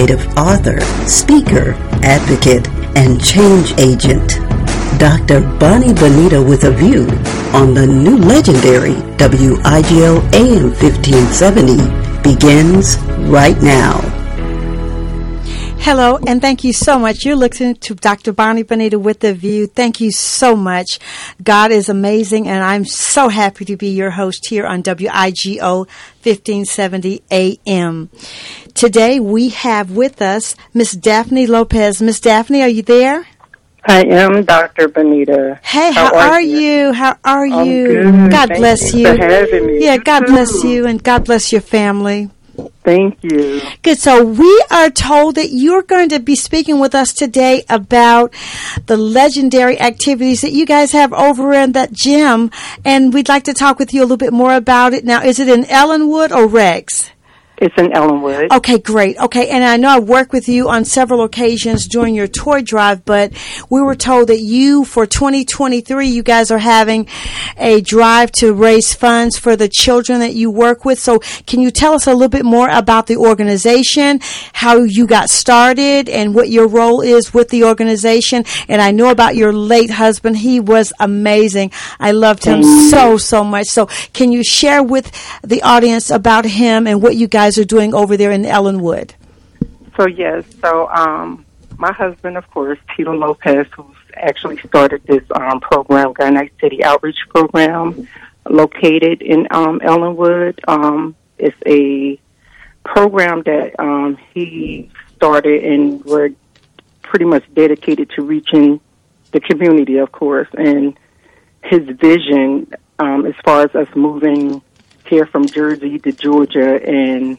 innovative author, speaker, advocate, and change agent. Dr. Bonnie Bonita with a view on the new legendary WIGO AM 1570 begins right now. Hello, and thank you so much. You're listening to Dr. Bonnie Bonita with the View. Thank you so much. God is amazing, and I'm so happy to be your host here on WIGO 1570 AM. Today we have with us Miss Daphne Lopez. Miss Daphne, are you there? I am Dr. Bonita. Hey, how, are, you? How are you? good. God Thank bless you you. for having me. Yeah, You God bless you, and God bless your family. Thank you. Good. So we are told that you're going to be speaking with us today about the legendary activities that you guys have over in that gym, and we'd like to talk with you a little bit more about it. Now, is it in Ellenwood or Rex? It's in Ellenwood. Okay, great. Okay, and I know I've worked with you on several occasions during your toy drive, but we were told that you, for 2023, you guys are having a drive to raise funds for the children that you work with. So can you tell us a little bit more about the organization, how you got started, and what your role is with the organization? And I know about your late husband. He was amazing. I loved him so, so much. So can you share with the audience about him and what you guys are doing over there in Ellenwood? So yes, so um, my husband, of course, Tito Lopez, who's actually started this um, program, Granite City Outreach Program, located in um, Ellenwood. Um, it's a program that um, he started, and we're pretty much dedicated to reaching the community, of course, and his vision um, as far as us moving here from Jersey to Georgia and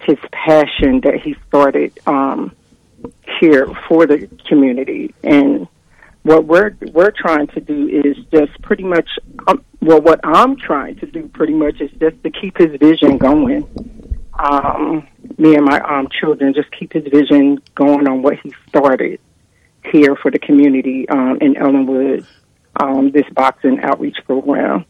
his passion that he started um, here for the community. And what we're we're trying to do is just pretty much, um, well, what I'm trying to do pretty much is just to keep his vision going. Um, me and my um, children just keep his vision going on what he started here for the community um, in Ellenwood. Um, this boxing outreach program.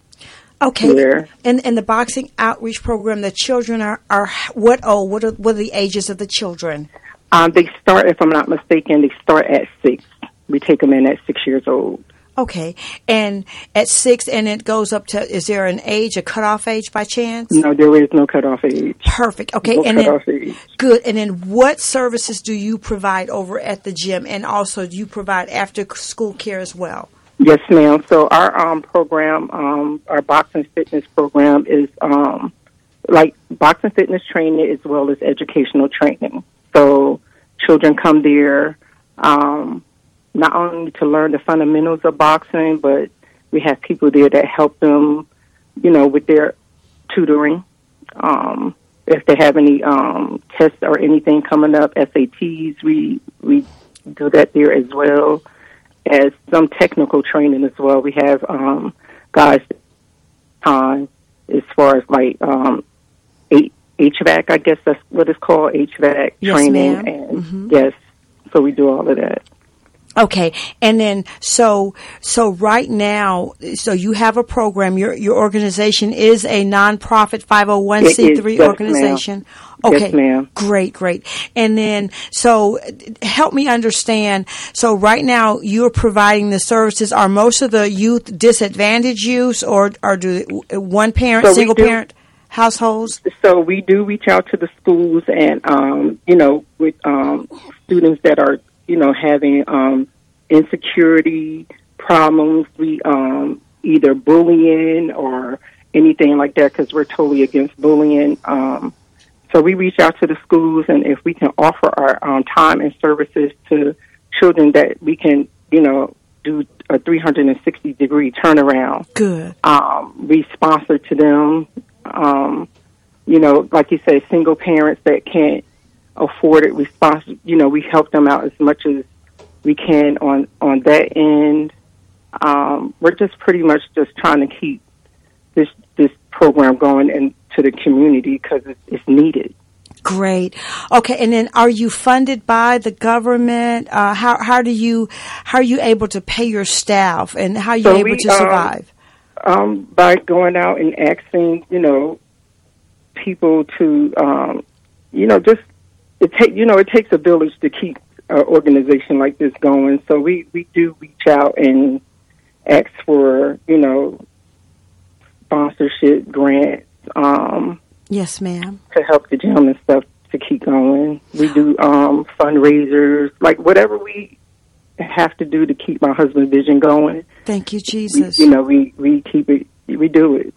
Okay. Where? And and the boxing outreach program, the children are, are what oh what are what are the ages of the children? Um, they start, if I'm not mistaken, they start at six. We take them in at six years old. Okay. And at six and it goes up to is there an age, a cutoff age by chance? No, there is no cutoff age. Perfect. Okay. No and then age. good. And then what services do you provide over at the gym and also do you provide after school care as well? Yes, ma'am. So our um, program, um, our boxing fitness program, is um, like boxing fitness training as well as educational training. So children come there um, not only to learn the fundamentals of boxing, but we have people there that help them, you know, with their tutoring. Um, if they have any um, tests or anything coming up, SATs, we we do that there as well as some technical training as well. We have um, guys time as far as like um, HVAC, I guess that's what it's called, HVAC Yes, training, ma'am. and Mhm. yes, so we do all of that. Okay, and then so so right now, so you have a program. Your your organization is a nonprofit five hundred one c three organization. ma'am. Okay, Yes, ma'am. great, great. And then so help me understand. So right now you're providing the services. Are most of the youth disadvantaged youth, or or do one parent, So single do- parent households? So we do reach out to the schools and, um, you know, with um, students that are, you know, having um, insecurity problems. We um, either bullying or anything like that because we're totally against bullying. Um, so we reach out to the schools, and if we can offer our um, time and services to children that we can, you know, do a 360 degree turnaround Good. um, we sponsor to them. Um, you know, like you say, single parents that can't afford it, we sponsor. You know, we help them out as much as we can on on that end. Um, we're just pretty much just trying to keep this this program going into the community because it's, it's needed. Great. Okay, and then are you funded by the government? Uh, how how do you how are you able to pay your staff, and how are you So able we, to um, survive? um, by going out and asking, you know, people to, um, you know, just it take, you know, it takes a village to keep an organization like this going. So we we do reach out and ask for, you know, sponsorship grants um, yes, ma'am. to help the gym and stuff to keep going. We do um, fundraisers, like whatever we have to do to keep my husband's vision going. Thank you, We, Jesus. you know, we we keep it, we do it.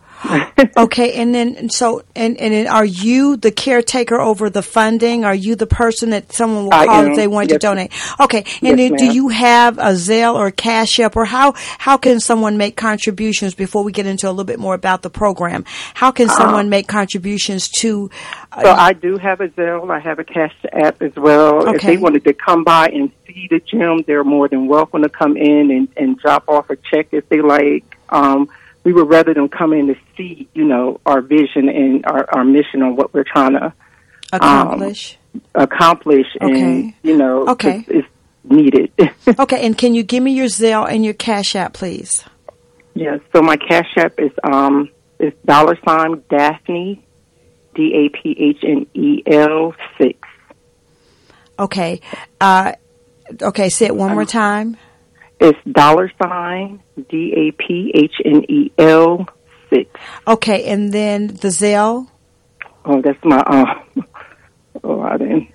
Okay, and then so and and then are you the caretaker over the funding? Are you the person that someone will call if they want to donate? Okay, and Yes, then do you have a Zelle or Cash App, or how how can someone make contributions? Before we get into a little bit more about the program, how can someone make contributions to? Uh, So I do have a Zelle. I have a Cash App as well. If they wanted to come by and see the gym, they're more than welcome to come in and, and drop off a check if they like. Um, we would rather them come in to see, you know, our vision and our, our mission on what we're trying to accomplish. accomplish, and Okay. you know, Okay. it's, it's needed. okay, and can you give me your Zelle and your Cash App, please? yes. So my Cash App is um is dollar sign Daphne, D A P H N E L six. Okay, uh, okay, say it one more time. It's dollar sign D A P H N E L six. Okay, and then the Zelle. Oh, that's my uh. Oh, I didn't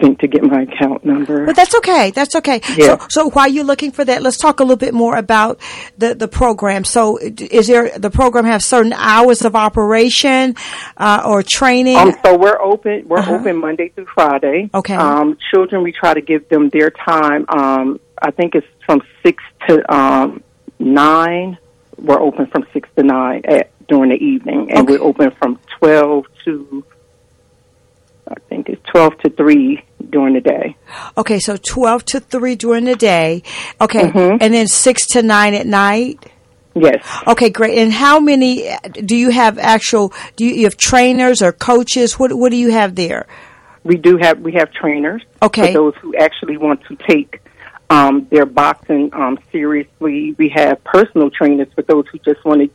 think to get my account number. But that's okay. That's okay. Yeah. So, so while you're looking for that, let's talk a little bit more about the the program. So, is there the program have certain hours of operation uh, or training? Um, so we're open. We're Uh-huh. open Monday through Friday. Okay. Um, children, we try to give them their time. Um, I think it's from six to um, nine. We're open from six to nine at during the evening, and Okay. we're open from twelve to. I think it's twelve to three during the day. okay, so twelve to three during the day. Okay, Mhm. and then six to nine at night. Yes. Okay, great. And how many do you have? Actual? Do you, you have trainers or coaches? What What do you have there? We do have we have trainers Okay. for those who actually want to take um, their boxing um, seriously. We have personal trainers for those who just want to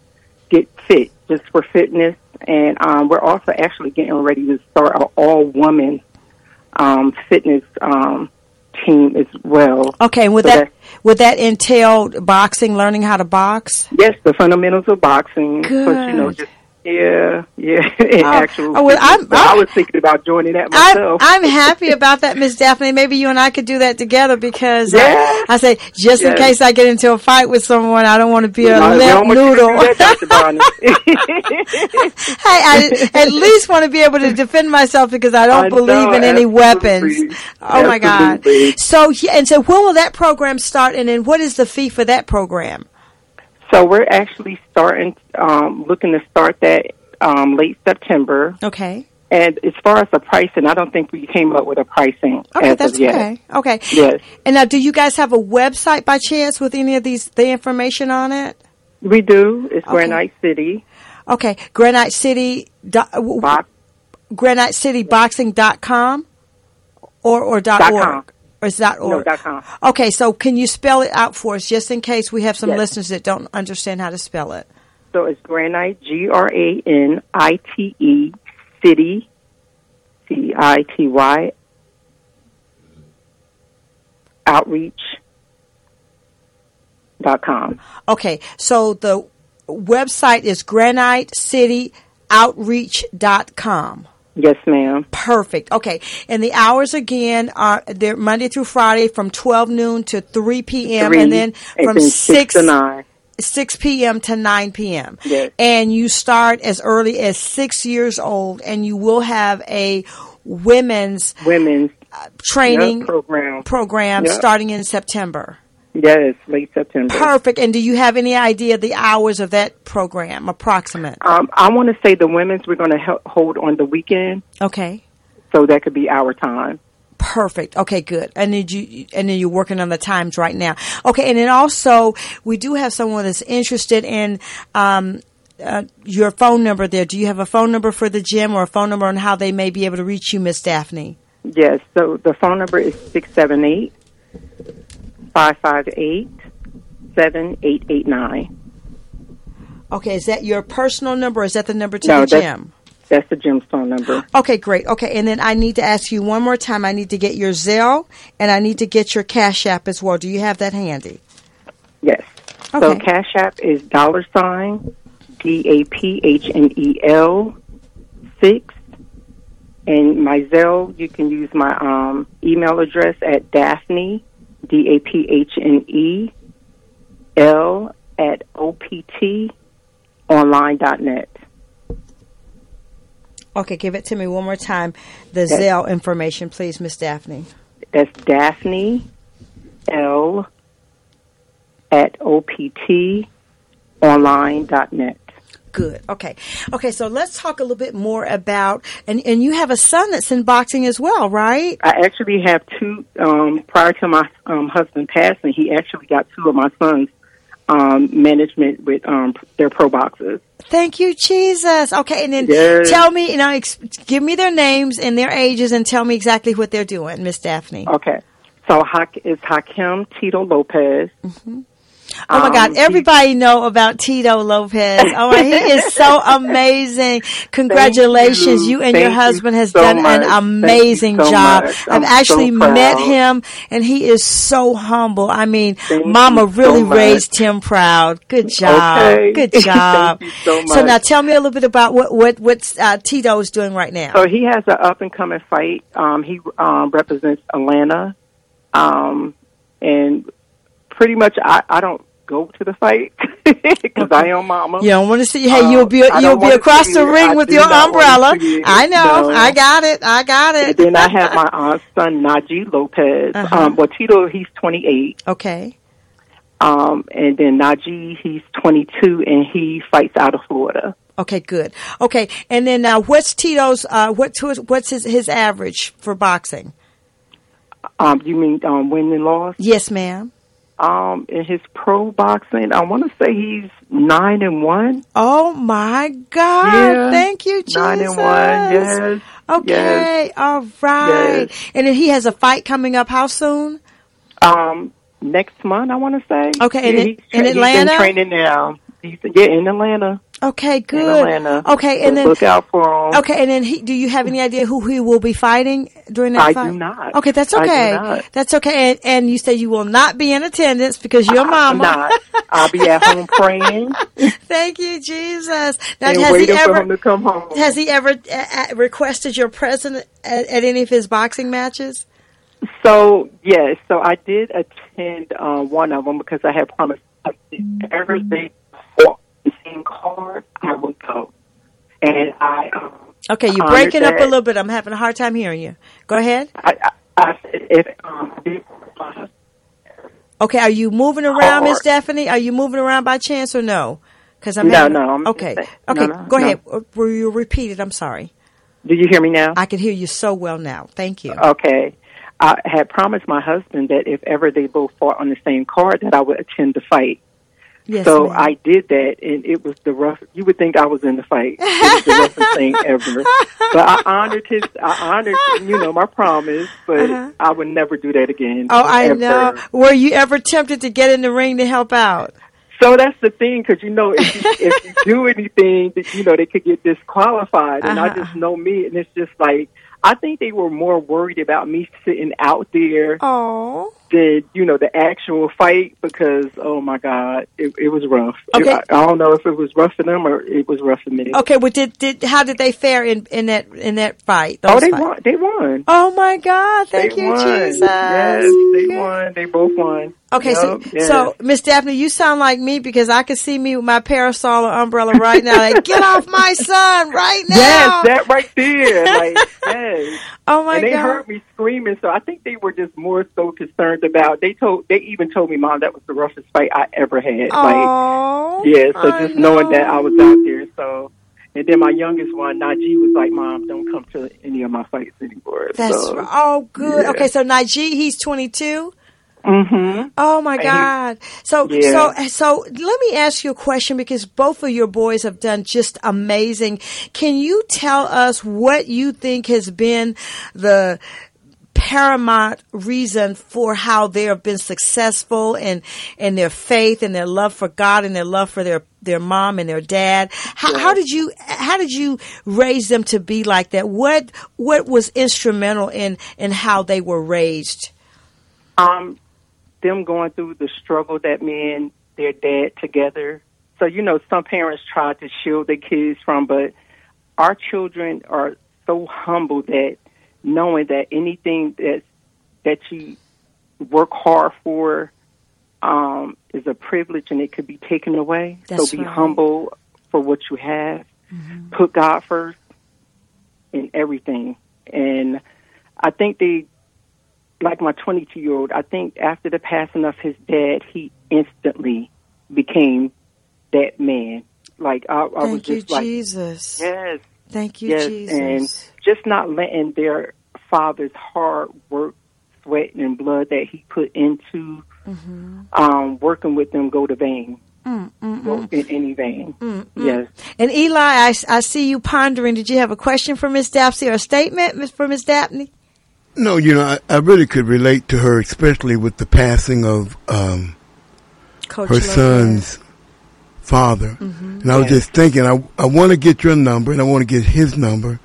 get fit, just for fitness. And um, we're also actually getting ready to start an all woman um, fitness um, team as well. Okay, would So that would that entail boxing, learning how to box? Yes, the fundamentals of boxing. But, you know, Good. just yeah, yeah. and Oh, actual. oh, well. I'm- So I was thinking about joining that I'm. I'm happy about that, Miss Daphne. Maybe you and I could do that together because Yeah. I say just in case I get into a fight with someone, I don't want to be a I limp don't want you to noodle. do that, Dr. Bonnie. hey, I at least want to be able to defend myself because I don't I believe know, in any absolutely. weapons. Oh my God! So and so when will that program start? And then what is the fee for that program? So we're actually starting, um, looking to start that um, late September. Okay. And as far as the pricing, I don't think we came up with a pricing Okay, as that's okay. Okay. Yes. And now, do you guys have a website by chance with any of these the information on it? We do. It's Okay. Granite City. Okay, Granite City. do- w- Box. GraniteCityBoxing.com or or dot Dot org com. Or is that No, dot com. Okay, so can you spell it out for us, just in case we have some Yes. listeners that don't understand how to spell it? So it's Granite, G R A N I T E, City, C I T Y, outreach dot com. Okay, so the website is granitecityoutreach.com. Yes, ma'am. Perfect. Okay, and the hours again are they're Monday through Friday from 12 noon to 3 p.m. Three, and then and from then 6 to nine. 6 p.m. to 9 p.m. Yes. And you start as early as six years old, and you will have a women's Women's uh, training yeah, program. program Yep. starting in September. Yes, late September. Perfect. And do you have any idea the hours of that program, approximate? Um, I want to say the women's we're going to hold on the weekend, Okay. so that could be our time. Perfect. Okay, good. And then you and then you're working on the times right now. Okay, and then also we do have someone that's interested in um, uh, your phone number. There, do you have a phone number for the gym or a phone number on how they may be able to reach you, Miss Daphne? Yes, so the phone number is 678 558 7889. Okay, is that your personal number? or Is that the number to No, the gym? That's the gym's phone number. Okay, great. Okay, and then I need to ask you one more time. I need to get your Zelle and I need to get your Cash App as well. Do you have that handy? Yes. Okay. So Cash App is dollar sign D A P H N E L six, and my Zelle you can use my um, email address at Daphne D A P H N E L at opt online dot net. Okay, give it to me one more time. The. Zelle information, please, Miss Daphne. That's Daphne L at opt online dot net. Good. Okay. Okay, so let's talk a little bit more about and and you have a son that's in boxing as well, right? I actually have two. Um, prior to my um, husband passing, he actually got two of my sons um, management with um, their pro boxes. Thank you, Jesus. Okay, and then Yes. tell me, you know, ex- give me their names and their ages and tell me exactly what they're doing, Miss Daphne. Okay, so is Hakim Tito Lopez. Oh my Um, God! he- Everybody know about Tito Lopez. Oh, my, he is so amazing! Congratulations, you. you. and Thank your you husband has so done much. an amazing so job. I've actually so met him, and he is so humble. I mean, Thank Mama you really raised him proud. Good job. Okay. Good job. you so So now, tell me a little bit about what what what uh, Tito is doing right now. So he has an up and coming fight. Um, he um, represents Atlanta, um, and pretty much I, I don't go to the fight because I am mama. You don't want to see? Hey, you'll be don't you'll be across the ring I with your umbrella. I know. No. I got it. I got it. And then I have my uh, son Najee Lopez. Uh-huh. Um, well, Tito he's 28, Okay. um, and then Najee he's 22, and he fights out of Florida. Okay, good. Okay, and then uh, what's Tito's? Uh, what's what's his his average for boxing? Um, you mean um, win and loss? Yes, ma'am. Um, in his pro boxing, I want to say he's nine and one. Oh my God! Yeah. Thank you, Jesus. Nine and one. Yes. Okay. All right. Yes. And then he has a fight coming up. How soon? Um, next month, I want to say. Okay, in- Yeah, he's in tra- Atlanta? He's been training now. He's, yeah, in Atlanta. Okay, good. Okay, and then look out for him. Okay, and then he, do you have any idea who he will be fighting during that I fight? I do not. Okay, that's I do okay. not. That's okay. And, and you say you will not be in attendance because your mama. I'm not. I'll be at home praying Thank you, Jesus. Now, and has he waiting for ever him to come home. has he ever uh, requested your presence at, at any of his boxing matches? So yes, so I did attend uh, one of them because I had promised every day for the same card I would go, and I. Um, Okay, you're breaking up a little bit. I'm having a hard time hearing you. Go ahead. I, I, I said if um, I Okay, are you moving around, Miss. Stephanie? Are you moving around by chance or no? Because I'm No, having- no, I'm okay, okay. no, no, go no. ahead. Uh, Will you repeat it? I'm sorry. Do you hear me now? I can hear you so well now. Thank you. Okay. I had promised my husband that if ever they both fought on the same card, that I would attend the fight. Yes, so ma'am. I did that, and it was the rough. You would think I was in the fight. It was the roughest thing ever. But I honored his. I honored, you know, my promise. But I would never do that again. Uh-huh. Oh, I know. Were you ever tempted to get in the ring to help out? So that's the thing, because you know, if you, if you do anything, that you know, they could get disqualified, and I Uh-huh. just know me, and it's just like I think they were more worried about me sitting out there Oh. Than you know the actual fight because oh my god, it, it was rough. Okay. I, I don't know if it was rough for them or it was rough for me. Okay, well, did, did how did they fare in, in that in that fight? Oh, they won. They won. Oh my God! Thank they you, won. Jesus. Yes, they Okay. won. They both won. Okay, so Yup, yes. so Miss Daphne, you sound like me because I can see me with my parasol or umbrella right now. Like, get off my son right now! Yes, that right there. Like, yes. Oh my god! and they God! heard me screaming, so I think they were just more so concerned about. They told, they even told me, "Mom, that was the roughest fight I ever had." Like, Oh, yeah. So I just knowing that. I was out there, so. And then my youngest one, Najee, was like, "Mom, don't come to any of my fights anymore." That's so, right. oh good. yeah. Okay, so Najee, he's twenty two. Hmm Oh my God! So Yeah. so so let me ask you a question because both of your boys have done just amazing. Can you tell us what you think has been the paramount reason for how they have been successful and and their faith and their love for God and their love for their their mom and their dad. How, how did you how did you raise them to be like that? What what was instrumental in in how they were raised? um, them going through the struggle that me and their dad together. So you know, some parents try to shield their kids from, but our children are so humble that knowing that anything that that you work hard for um, is a privilege and it could be taken away. That's so be right. Mm-hmm. humble for what you have. Put God first in everything, and I think they like my 22 year old, I think after the passing of his dad, he instantly became that man. Like I, I was Thank you, just like, Jesus. yes, Thank you, yes, Jesus. and just not letting their father's hard work, sweat, and blood that he put into Mm-hmm. um, working with them go to vain. Mm, Go in any vein. Yes. And Eli, I see you pondering. Did you have a question for Miss Dapsey or a statement for Miss Daphne? No, you know, I, I really could relate to her, especially with the passing of um, her Lopez. son's father. Mm-hmm. And I was Yeah. just thinking, I, I want to get your number and I want to get his number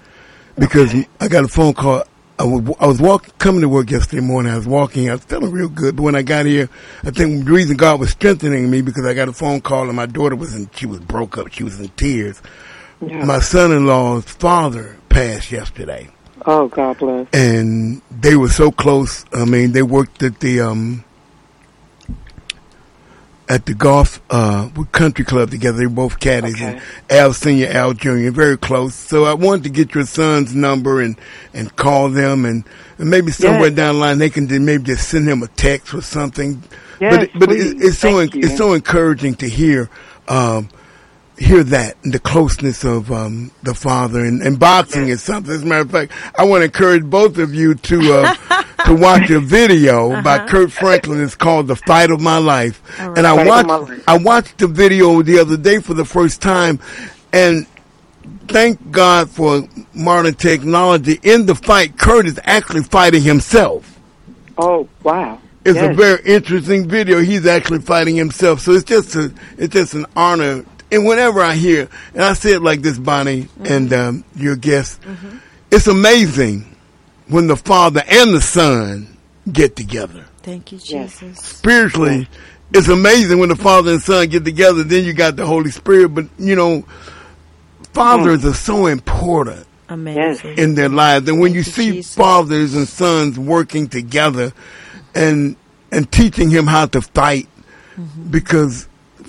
because I got a phone call. I was, I was walking, coming to work yesterday morning. I was walking. I was feeling real good. But when I got here, I think the reason God was strengthening me because I got a phone call and my daughter was in, she was broke up. She was in tears. Yeah. My son-in-law's father passed yesterday oh, God bless. and they were so close. I mean, they worked at the um at the golf uh country club together. They were both caddies, Okay. and Al Senior, Al Junior, very close. So I wanted to get your son's number and and call them, and, and maybe somewhere Yes. down the line they can maybe just send him a text or something. Yes, but but it, it's so Thank it's you. so encouraging to hear. Um, hear that and the closeness of um, the father and, and boxing is something. As a matter of fact, I want to encourage both of you to uh, to watch a video Uh-huh. by Kirk Franklin. It's called "The Fight of My Life," and I watched. I watched the video the other day for the first time, and thank God for modern technology. In the fight, Kurt is actually fighting himself. Oh, wow. It's a very interesting video. He's actually fighting himself. So it's just a, it's just an honor. And whenever I hear, and I say it like this, Bonnie, Mm-hmm. and um, your guest, it's amazing when the father and the son get together. Thank you, Yes. Jesus. Spiritually, it's amazing when the father and son get together. Then you got the Holy Spirit. But you know, fathers are so important Amazing. in their lives. And when you Thank you, see Jesus. fathers and sons working together and and teaching him how to fight Mm-hmm. because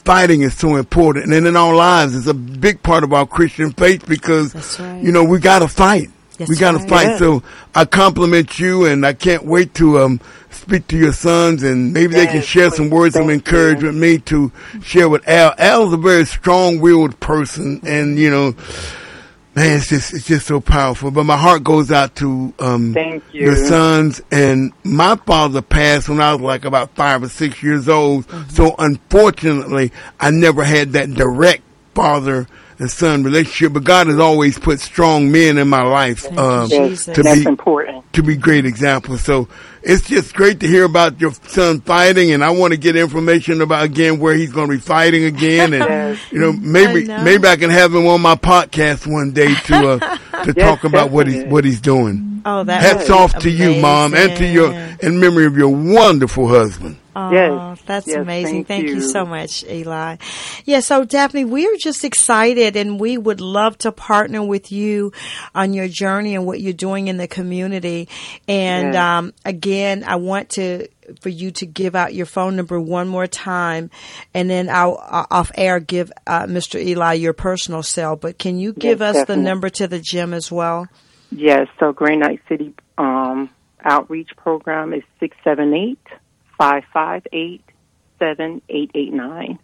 fighting is so important. And in our lives it's a big part of our Christian faith because right. you know, we gotta fight. That's we gotta right. fight. Yeah. So I compliment you and I can't wait to um speak to your sons and maybe they can Yes, share some words of Thank you. encouragement with me to share with Al. Al's a very strong willed person and you know Man, it's just it's just so powerful. But my heart goes out to um, Thank you. your sons. And my father passed when I was like about five or six years old. Mm-hmm. So unfortunately, I never had that direct father and son relationship. But God has always put strong men in my life um, you, Yes, Jesus. to that's be important. to be great examples. So it's just great to hear about your son fighting, and I want to get information about again where he's going to be fighting again, and Yes. you know maybe I know. maybe I can have him on my podcast one day to uh, to Yes, talk about what he's what he's doing. Oh, that Hats would be off to you, mom, and to your in memory of your wonderful husband. Oh, Yes. that's Yes, amazing. thank Thank you. you. so much, Eli. Yeah, so Daphne, we are just excited and we would love to partner with you on your journey and what you're doing in the community. And, Yes. um, again, I want to, for you to give out your phone number one more time and then I'll, uh, off air, give, uh, Mr. Eli your personal cell. But can you give us the number to the gym as well? Yes, so Granite City um, outreach program is six seven eight five five eight seven eight eight nine.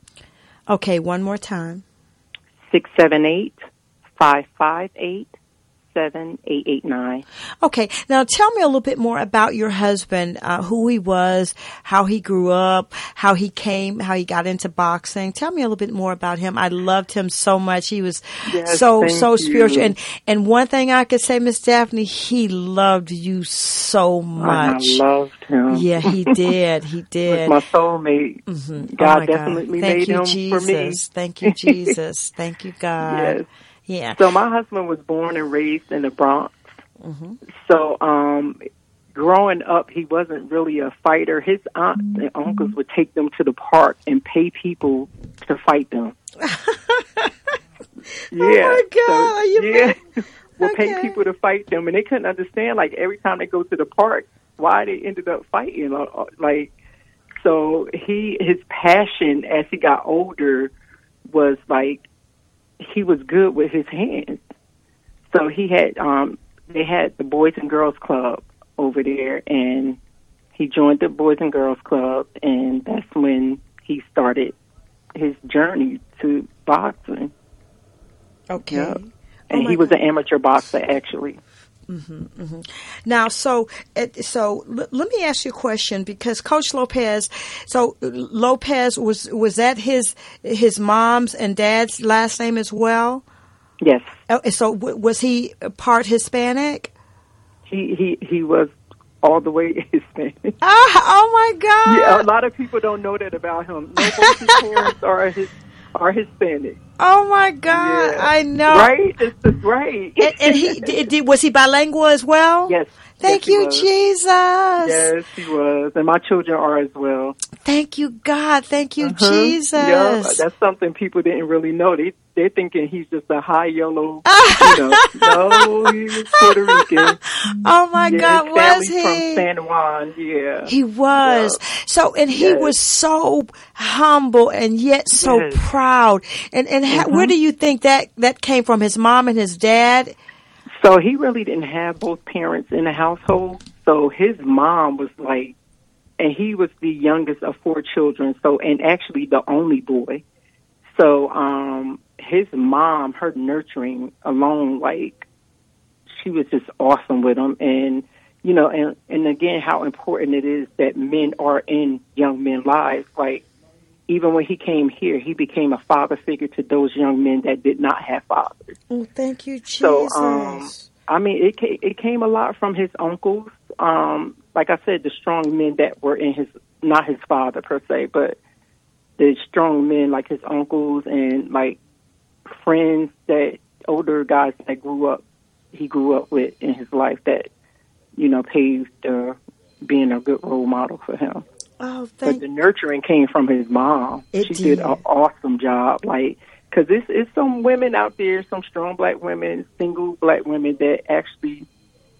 Okay, one more time. Six seven eight five five eight seven eight eight nine. Okay, now tell me a little bit more about your husband, uh, who he was, how he grew up, how he came, how he got into boxing. Tell me a little bit more about him. I loved him so much. He was Yes, so so you. spiritual, and and one thing I could say, Miss Daphne, he loved you so much. I loved him. yeah, he did. He did. my soulmate. Oh God my definitely Thank made you, him Jesus. for me. Thank you, Jesus. Thank you, God. Yes. Yeah. So my husband was born and raised in the Bronx. Mm-hmm. So um growing up he wasn't really a fighter. His aunts and uncles would take them to the park and pay people to fight them. yeah. Oh my God, you yeah. Would pay people to fight them and they couldn't understand like every time they go to the park why they ended up fighting uh, uh, like so he his passion as he got older was like he was good with his hands. So he had um they had the Boys and Girls Club over there and he joined the Boys and Girls Club and that's when he started his journey to boxing. Okay. Yeah. Oh And my he was God. an amateur boxer actually. Now, so so l- let me ask you a question because Coach Lopez. So Lopez was was that his his mom's and dad's last name as well? Yes. Oh, So w- was he part Hispanic? He he he was all the way Hispanic. Ah, oh my God! Yeah, a lot of people don't know that about him. No, both his parents are his are Hispanic. Oh my God! Yeah. I know. Right? It's the right. And, and he did, did, was he bilingual as well? yes. Thank yes, you. Jesus. Yes, he was, and my children are as well. Thank you, God. Thank you, Uh-huh. Jesus. Yeah, that's something people didn't really know. They they're thinking he's just a high yellow. you know, no, he was Puerto Rican. oh my yeah, God, was he? from San Juan? Yeah, He was. So, and he Yes. was so humble and yet so Yes. Mm-hmm. proud. And, and ha- where do you think that, that came from? His mom and his dad? So he really didn't have both parents in the household. So his mom was like, and he was the youngest of four children. So, and actually the only boy. So, um, his mom, her nurturing alone, like, she was just awesome with him. And, you know, and, and again, how important it is that men are in young men's lives. Like, even when he came here, he became a father figure to those young men that did not have fathers. Oh, thank you, Jesus. So, um, I mean, it came, it came a lot from his uncles. Um, like I said, the strong men that were in his, not his father per se, but the strong men like his uncles and like friends that older guys that grew up, he grew up with in his life that, you know, paved uh, being a good role model for him. Oh, But the nurturing came from his mom. It she did. did an awesome job. Like, because it's, it's some women out there, some strong black women, single black women that actually,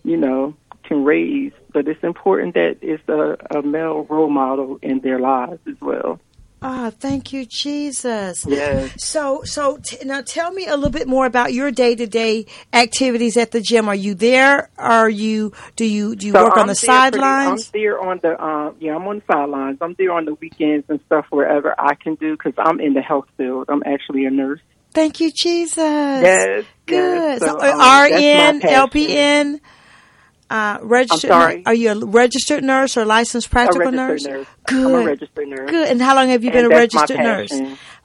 you know, can raise. But it's important that it's a, a male role model in their lives as well. Ah, thank you, Jesus. Yes. So, so t- now tell me a little bit more about your day to day activities at the gym. Are you there? Are you do you do you So work on I'm the there pretty- sidelines? I'm there on the um, yeah, I'm on the sidelines. I'm there on the weekends and stuff wherever I can do because I'm in the health field. I'm actually a nurse. Thank you, Jesus. Yes. Good. yes. So, um, RN. LPN, uh, registered. sorry? Are you a registered nurse or licensed practical nurse? nurse. Good. I'm a registered nurse. Good. And how long have you been And a registered nurse?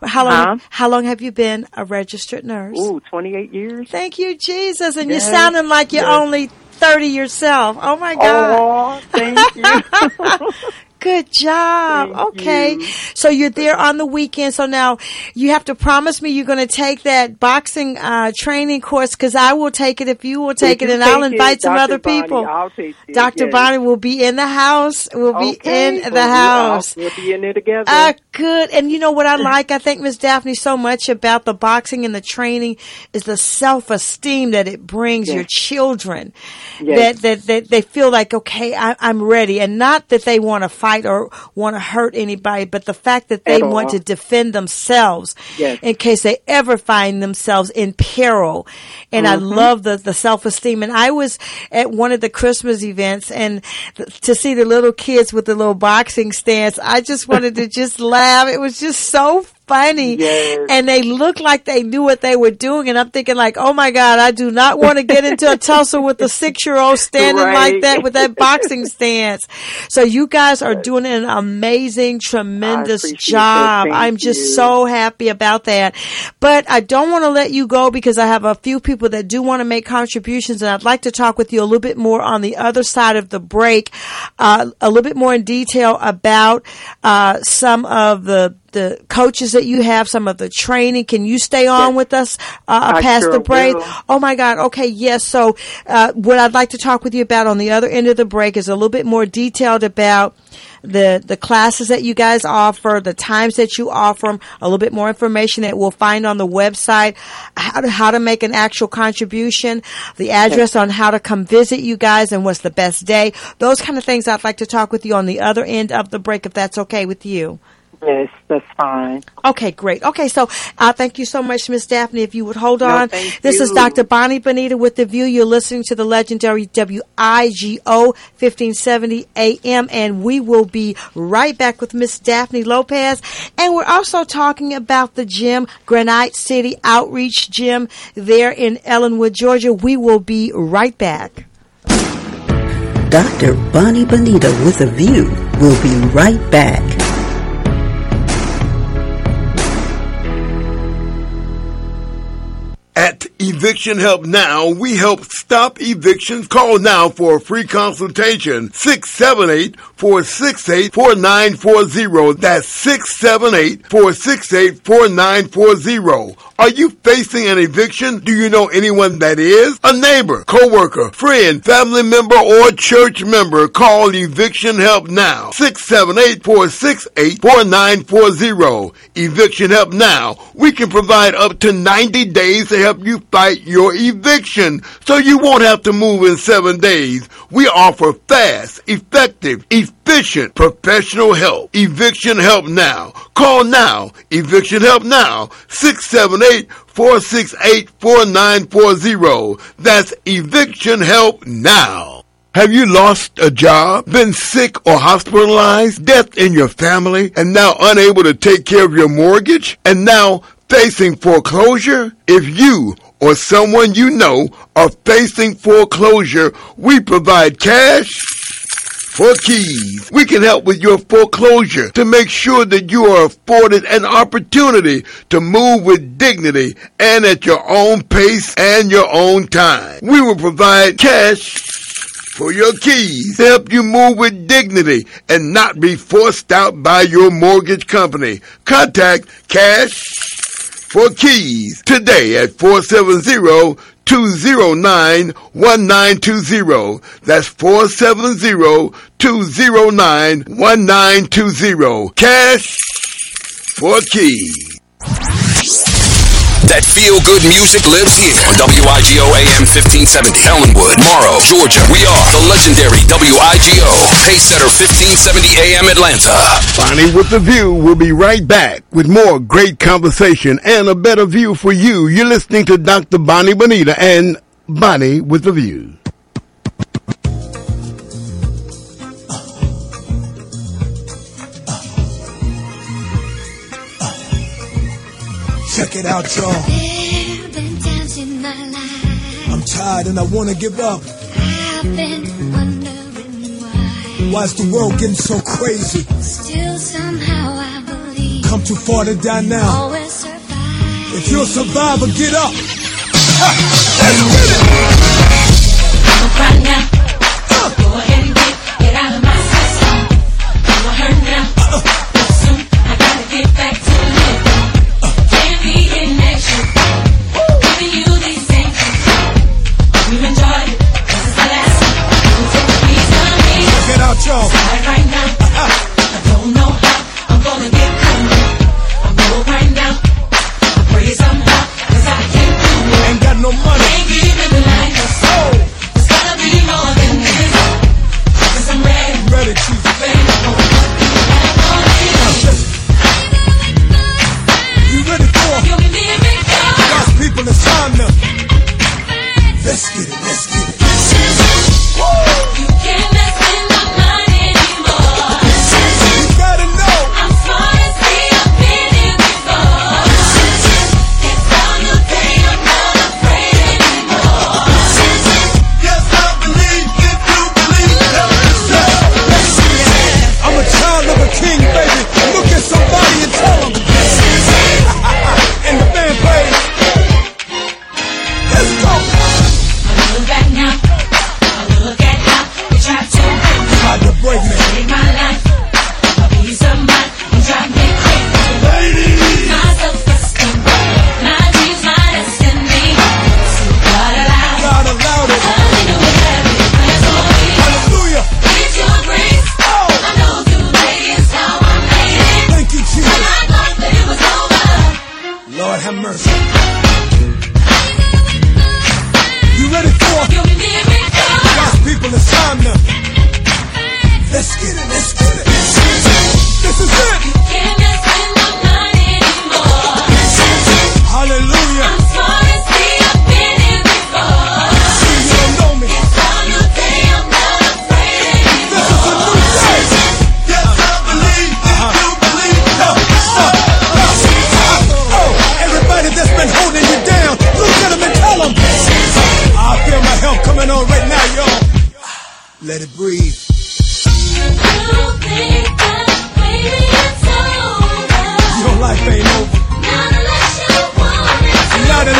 How long? Huh? How long have you been a registered nurse? Ooh, 28 years. Thank you, Jesus. And you're sounding like you're yes. only 30 yourself. Oh my God. Oh, thank you. Good job. Thank okay. you. So you're there on the weekend. So now you have to promise me you're going to take that boxing uh, training course because I will take it if you will take it and I'll take it, invite some Dr. other Bonnie, people. I'll take it, Dr. yes. Bonnie will be in the house. We'll be in the we'll- house. We'll be in there together. Ah, good. And you know what I like? I think Miss Daphne so much about the boxing and the training is the self-esteem that it brings Yes. your children. Yes. That, that that they feel like okay, I, I'm ready, and not that they want to fight or want to hurt anybody, but the fact that they want to defend themselves Yes. in case they ever find themselves in peril. And I Mm-hmm. love the the self-esteem. And I was at one of the Christmas events, and th- to see the little kids with the little boxing stance, I just wanted to just laugh. It was just so funny. Yes. And they looked like they knew what they were doing. And I'm thinking like, oh my God, I do not want to get into a tussle with a six year old standing like that with that boxing stance. So you guys are doing an amazing, tremendous job. I'm just you. so happy about that. But I don't want to let you go because I have a few people that do want to make contributions and I'd like to talk with you a little bit more on the other side of the break, uh, a little bit more in detail about, uh, some of the the coaches that you have, some of the training. Can you stay on Yes. with us uh, past sure the break? will. Oh my God. Okay. Yes. So, uh, what I'd like to talk with you about on the other end of the break is a little bit more detailed about the, the classes that you guys offer, the times that you offer them, a little bit more information that we'll find on the website, how to, how to make an actual contribution, the address on how to come visit you guys and what's the best day. Those kind of things I'd like to talk with you on the other end of the break if that's okay with you. Yes, that's fine. Okay, great. Okay, so uh, thank you so much, Miss Daphne. If you would hold No, on. thank This is. Dr. Bonnie Bonita with The View. You're listening to the legendary WIGO 1570 AM, and we will be right back with Miss Daphne Lopez. And we're also talking about the gym, Granite City Outreach Gym there in Ellenwood, Georgia. We will be right back. Dr. Bonnie Bonita with a View will be right back. Eviction Help Now, we help stop evictions. Call now for a free consultation. 678-468-4940. That's 678-468-4940. Are you facing an eviction? Do you know anyone that is? A neighbor, coworker, friend, family member, or church member? Call Eviction Help Now. 678-468-4940. Eviction Help Now. We can provide up to 90 days to help you fight your eviction so you won't have to move in seven days. We offer fast, effective, efficient, professional help. Eviction Help Now. Call now. Eviction Help Now. 678-468-4940. That's Eviction Help Now. Have you lost a job, been sick or hospitalized, death in your family, and now unable to take care of your mortgage, and now facing foreclosure? If you or someone you know are facing foreclosure, we provide cash for keys. We can help with your foreclosure to make sure that you are afforded an opportunity to move with dignity and at your own pace and your own time. We will provide cash for your keys to help you move with dignity and not be forced out by your mortgage company. Contact Cash for Keys today at 470 209 1920. That's 470 209 1920. Cash for Keys. That feel good music lives here on WIGO AM 1570, Ellenwood, Morrow, Georgia. We are the legendary WIGO, Pacesetter 1570 AM Atlanta. Bonnie with the View We'll be right back with more great conversation and a better view for you. You're listening to Dr. Bonnie Bonita and Bonnie with the View. Check it out, y'all. There been times my life I'm tired and I wanna give up. I've been wondering why. Why's the world getting so crazy? Still somehow I believe Come too far to die now. always survive. If you're a survivor, get up. Let's get it. Right now, go ahead Check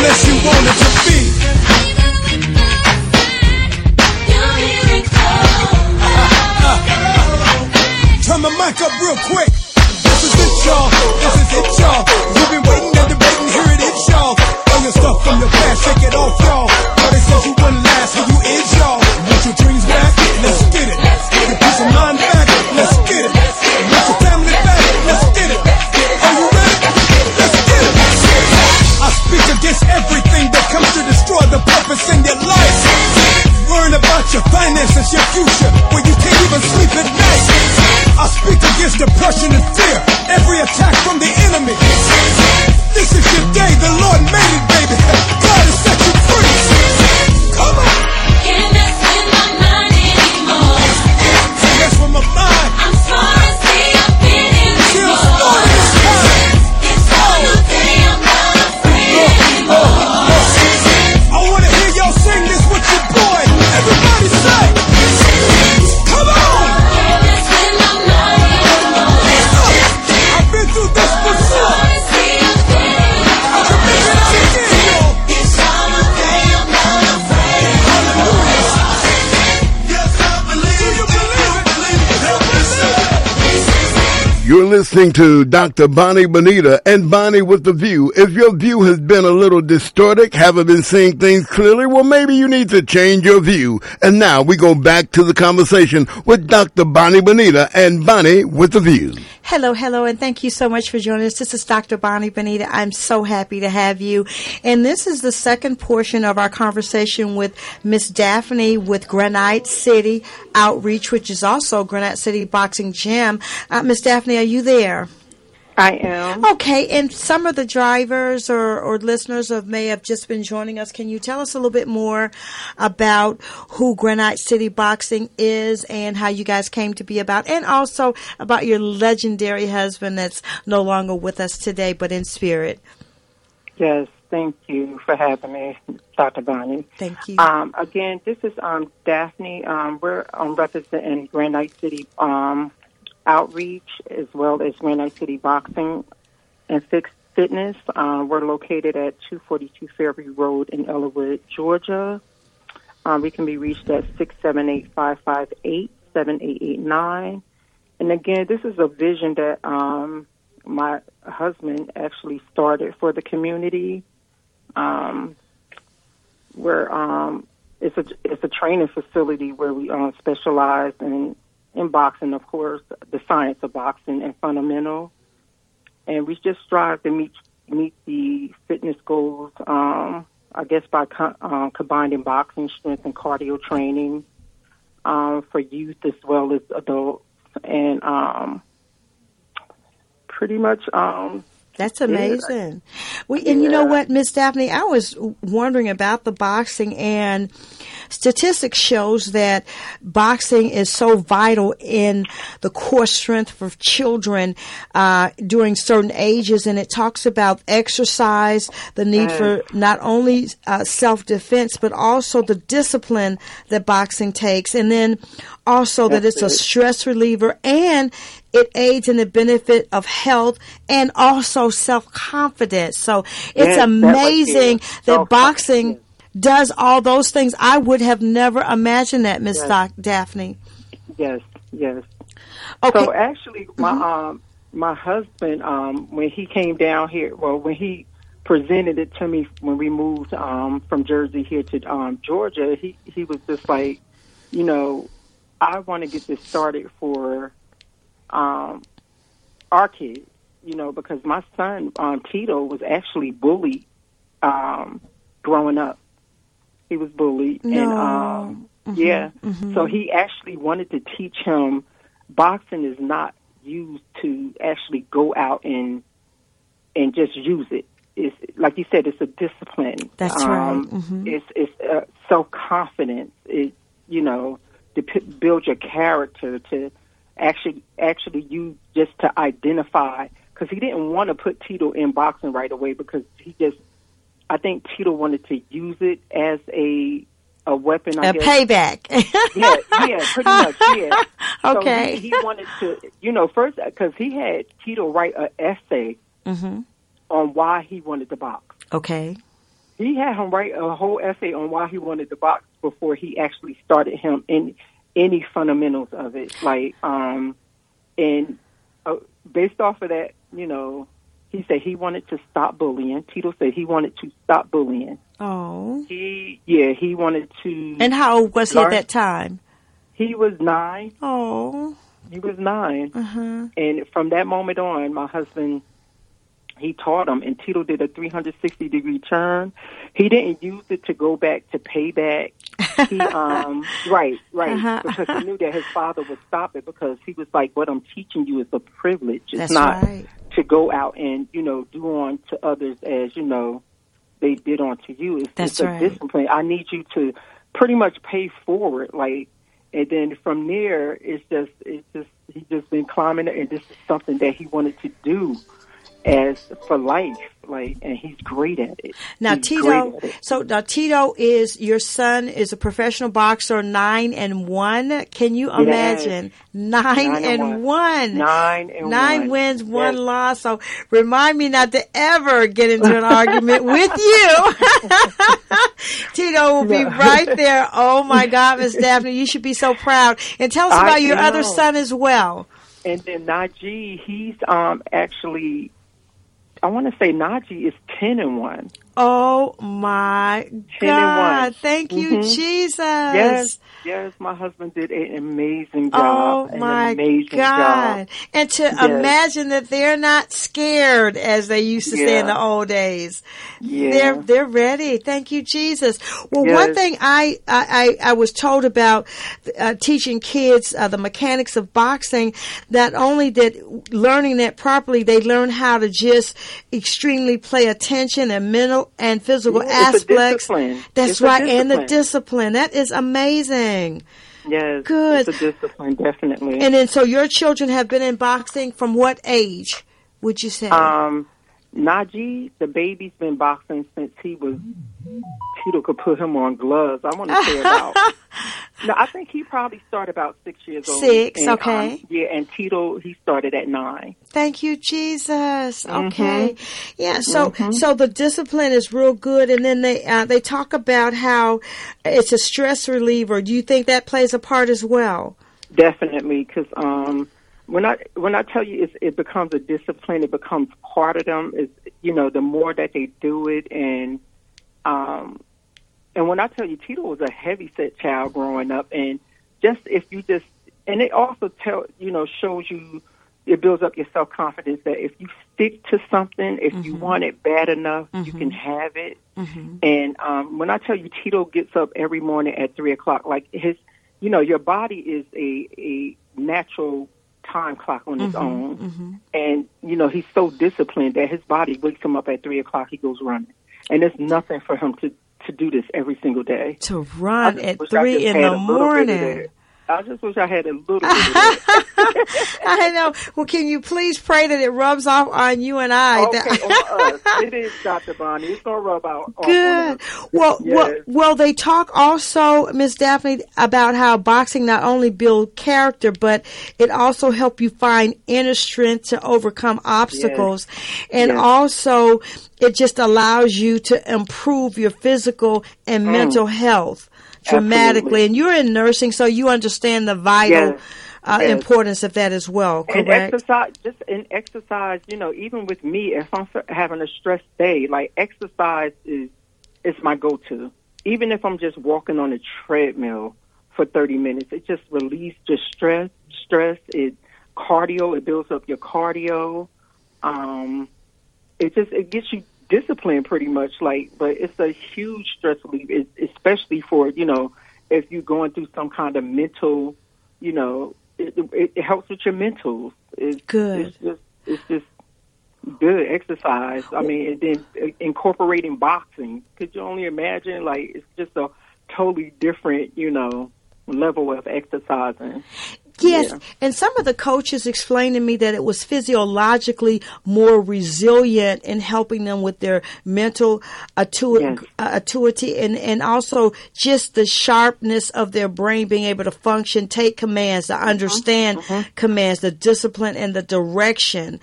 unless you want it to be. It. Turn my mic up real quick. This is it, y'all. This is it, y'all. You've been waiting and debating. Here it is, y'all. All your stuff from your past, shake it off, y'all. All they said you wouldn't finances, your future, where you can't even sleep at night. I speak against depression and fear, every attack from listening to Dr. Bonnie Bonita and Bonnie with the View. If your view has been a little distorted, haven't been seeing things clearly, well, maybe you need to change your view. And now we go back to the conversation with Dr. Bonnie Bonita and Bonnie with the View. Hello, hello, and thank you so much for joining us. This is Dr. Bonnie Bonita. I'm so happy to have you. And this is the second portion of our conversation with Miss Daphne with Granite City Outreach, which is also Granite City Boxing Gym. Uh, Miss Daphne, are you there? I am. Okay, and some of the drivers or, or listeners of may have just been joining us. Can you tell us a little bit more about who Granite City Boxing is and how you guys came to be about, and also about your legendary husband that's no longer with us today, but in spirit? Yes, thank you for having me, Dr. Bonnie. Thank you. Um, again, this is um, Daphne. Um, we're um, representing Granite City um, Outreach as well as Granite City Boxing and Fixed Fitness. Uh, we're located at 242 Fairview Road in Ellenwood, Georgia. Um, we can be reached at 678-558-7889. And again, this is a vision that um, my husband actually started for the community. Um, where um, it's a it's a training facility where we um, specialize in in boxing, of course, the science of boxing and fundamental, and we just strive to meet meet the fitness goals. Um, I guess by co- uh, combining boxing strength and cardio training um, for youth as well as adults, and um, pretty much um, That's amazing. We, and you know what, Miss Daphne, I was wondering about the boxing and statistics shows that boxing is so vital in the core strength for children uh, during certain ages, and it talks about exercise, the need for not only uh, self defense but also the discipline that boxing takes, and then also that it's a stress reliever and it aids in the benefit of health and also self confidence. So it's Yes, amazing there. that boxing does all those things. I would have never imagined that, Miss Yes. Doc Daphne. yes, yes. Okay. So actually, my um my husband um when he came down here, well when he presented it to me when we moved um from Jersey here to um Georgia, he he was just like, you know, I want to get this started for um our kids, you know, because my son um Tito was actually bullied um growing up. He was bullied and No. um yeah. mhm So he actually wanted to teach him boxing is not used to actually go out and and just use it. It's like you said, it's a discipline. That's um, right. Mhm. It's it's uh, self confidence. It you know to p- build your character to actually actually use just to identify because he didn't want to put Tito in boxing right away because he just I think Tito wanted to use it as a a weapon. I A guess payback. yeah, yeah, pretty much, yeah. Okay. So he, he wanted to, you know, first because he had Tito write an essay Mhm. on why he wanted to box. Okay. He had him write a whole essay on why he wanted the box before he actually started him in any fundamentals of it. Like, um, and uh, based off of that, you know, he said he wanted to stop bullying. Tito said he wanted to stop bullying. Oh. He, yeah, he wanted to. And how old was he at that time? he was nine. Oh. He was 9 Uh-huh. and from that moment on, my husband he taught him, and Tito did a 360 degree turn. He didn't use it to go back to payback. He, um, right, right, Uh-huh. because he knew that his father would stop it because he was like, "What I'm teaching you is a privilege. It's That's not right. to go out and you know do on to others as you know they did on to you. It's, That's it's a discipline. I need you to pretty much pay forward, like, and then from there, it's just it's just he's just been climbing, and this is something that he wanted to do as for life, like, and he's great at it. Now He's Tito, it. so now Tito is your son is a professional boxer, nine and one. Can you imagine nine, Nine and, and one? one. Nine and Nine one. wins, one Yes. loss. So remind me not to ever get into an argument with you. Tito will be right there. Oh my God, Miss Daphne, you should be so proud. And tell us I about your other son as well. And then Najee, he's um actually, I want to say Najee is ten and one. Oh my God! Thank you, Mhm. Jesus. Yes, yes, my husband did an amazing Oh job. an my amazing God! job. And to Yes. imagine that they're not scared as they used to say in the old days. Yeah. They're they're ready. Thank you, Jesus. Well, Yes. one thing I I, I was told about uh, teaching kids uh, the mechanics of boxing, not only that learning that properly, they learn how to just extremely play attention and mental and physical Yeah, aspects. That's It's right, and the discipline. discipline. That is amazing. Yes, Good. It's a discipline, definitely. And then, so your children have been in boxing from what age? Would you say? um, Najee, the baby's been boxing since he was. Tito could put him on gloves. I want to say about. no, I think he probably started about six years old. Six, And, um, okay. yeah, and Tito he started at nine. Thank you, Jesus. Mm-hmm. Okay, yeah. So, so the discipline is real good, and then they uh, they talk about how it's a stress reliever. Do you think that plays a part as well? Definitely, because um, when I when I tell you it's, it becomes a discipline, it becomes part of them. Is you know the more that they do it, and um, and when I tell you, Tito was a heavy set child growing up, and just if you just and it also tell you know shows you it builds up your self confidence that if you stick to something, if you want it bad enough, you can have it. And um, when I tell you, Tito gets up every morning at three o'clock, like his, you know, your body is a a natural time clock on his mm-hmm, own, mm-hmm. and you know he's so disciplined that his body wakes him up at three o'clock. He goes running, and it's mm-hmm. nothing for him to to do this every single day. To run at three in the a little bit of morning. I just wish I had a little bit of that. I know. Well, can you please pray that it rubs off on you and I? Okay, That- on us. It is, Dr. Bonnie. It's going to rub out. Good. Well, well, Yes. well, they talk also, Miss Daphne, about how boxing not only build character, but it also help you find inner strength to overcome obstacles, and Yes. also it just allows you to improve your physical and mm. mental health dramatically. Absolutely. And you're in nursing, so you understand the vital Yes. uh, Yes. importance of that as well. And Correct. exercise, just in exercise, you know, even with me, if I'm having a stress day, like exercise is is my go-to. Even if I'm just walking on a treadmill for 30 minutes, it just releases just stress. Stress, it cardio, it builds up your cardio. Um, it just it gets you disciplined pretty much. Like, but it's a huge stress relief, especially for you know if you're going through some kind of mental, you know, it, it, it helps with your mental It's, Good. It's just it's just good exercise. I mean, and then incorporating boxing. Could you only imagine? Like, it's just a totally different, you know, level of exercising. Yes, Yeah. and some of the coaches explained to me that it was physiologically more resilient in helping them with their mental atu- uh, acuity and, and also just the sharpness of their brain being able to function, take commands, to understand commands, the discipline and the direction.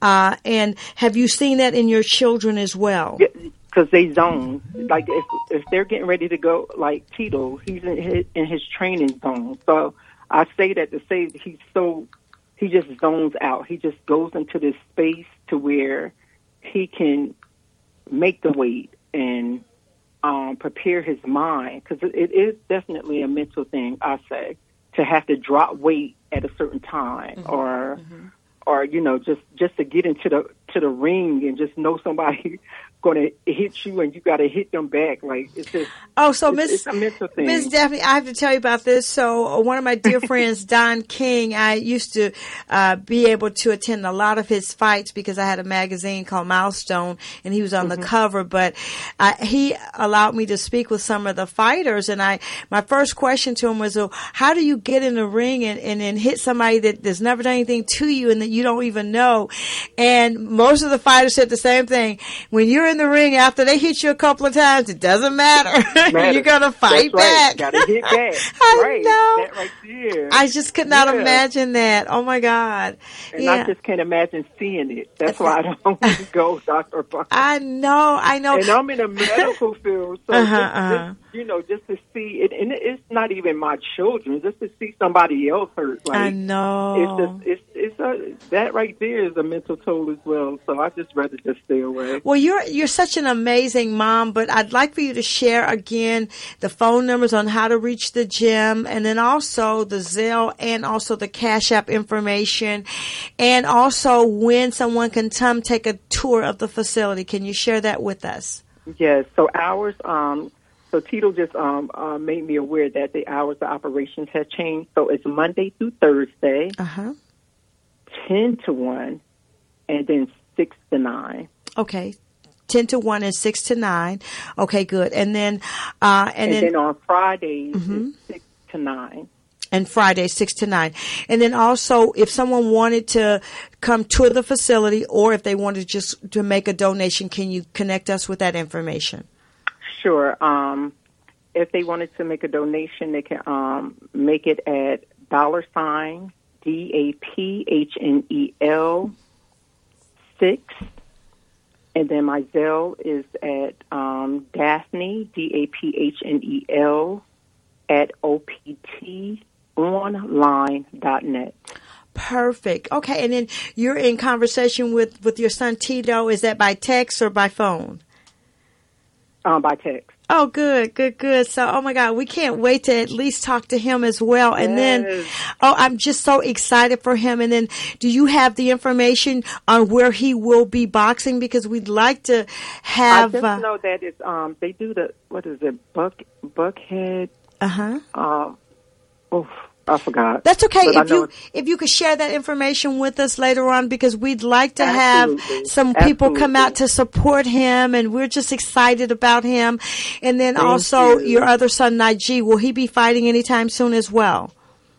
Uh, and have you seen that in your children as well? because they zone. Like if if they're getting ready to go, like Tito, he's in his, in his training zone. So I say that to say that he's so he just zones out. He just goes into this space to where he can make the weight and um, prepare his mind because it, it is definitely a mental thing. I say to have to drop weight at a certain time or or you know just just to get into the to the ring and just know somebody going to hit you and you got to hit them back like it's just Oh, so Miss it's a thing. Miss Daphne, I have to tell you about this. So, uh, one of my dear friends, Don King, I used to uh, be able to attend a lot of his fights because I had a magazine called Milestone, and he was on the cover. But uh, he allowed me to speak with some of the fighters, and I my first question to him was, well, "How do you get in the ring and and, and hit somebody that has never done anything to you and that you don't even know?" And most of the fighters said the same thing. When you're in the ring after they hit you a couple of times, it doesn't matter. Matter. You're gonna fight That's right. back. Gotta hit back. I right. know. That right there. I just could not Yeah. imagine that. Oh my God. and yeah. I just can't imagine seeing it. That's why I don't want to go, Doctor. I know, I know. and I'm in a medical field, so Uh-huh, just, uh-huh. just, you know, just to see it, and it's not even my children, just to see somebody else hurt. Like I know. it's just it's it's a that right there is a mental toll as well. So I just rather just stay away. Well, you're you're such an amazing mom, but I'd like for you to share again the phone numbers on how to reach the gym, and then also the Zelle and also the Cash App information, and also when someone can come take a tour of the facility. Can you share that with us? Yes. So hours. Um. So Tito just um uh, made me aware that the hours of operations have changed. So it's Monday through Thursday, Uh huh. ten to one, and then six to nine. Okay. 10 to 1 and 6 to 9. Okay, good. And then, uh, and, And, then, then on Fridays Mm-hmm. it's six to nine. and Friday, 6 to 9. And then also, if someone wanted to come to the facility or if they wanted just to make a donation, can you connect us with that information? Sure. Um, if they wanted to make a donation, they can um, make it at dollar sign D A P H N E L six, and then my Zelle is at um, Daphne D A P H N E L at optonline.net. Perfect. Okay, and then you're in conversation with with your son Tito. Is that by text or by phone? Um, by text. Oh, good, good, good. So, oh my God, we can't wait to at least talk to him as well. And then, oh, I'm just so excited for him. And then, do you have the information on where he will be boxing? Because we'd like to have. I just uh know that it's um they do the what is it buck buckhead Uh huh. um oh I forgot. That's okay But if you if you could share that information with us later on because we'd like to have some people come out to support him and we're just excited about him. And then Thank also you. your other son Najee, will he be fighting anytime soon as well?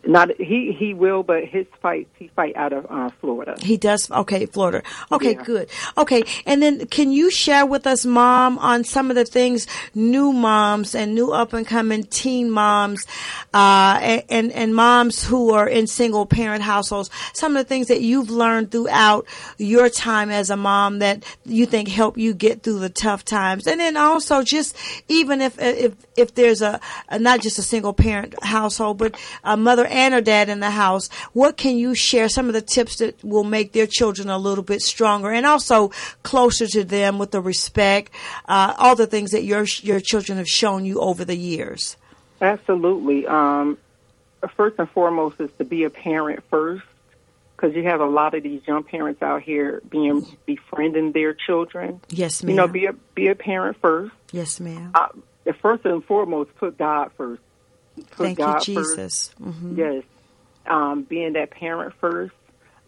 Not he he will, but his fights he fight out of uh, Florida. He does. Okay, Florida. Okay, Yeah. good. Okay, and then can you share with us, Mom, on some of the things new moms and new up and coming teen moms, uh, and, and and moms who are in single parent households, some of the things that you've learned throughout your time as a mom that you think help you get through the tough times, and then also just even if if if there's a, a not just a single parent household, but a mother and a dad in the house, what can you share? Some of the tips that will make their children a little bit stronger and also closer to them with the respect, uh, all the things that your your children have shown you over the years. Absolutely. Um, first and foremost is to be a parent first, because you have a lot of these young parents out here being befriending their children. Yes, ma'am. You know, be a be a parent first. yes, ma'am. Uh, first and foremost, put God first. Put Thank God you. Jesus. hmm Yes. Um, being that parent first.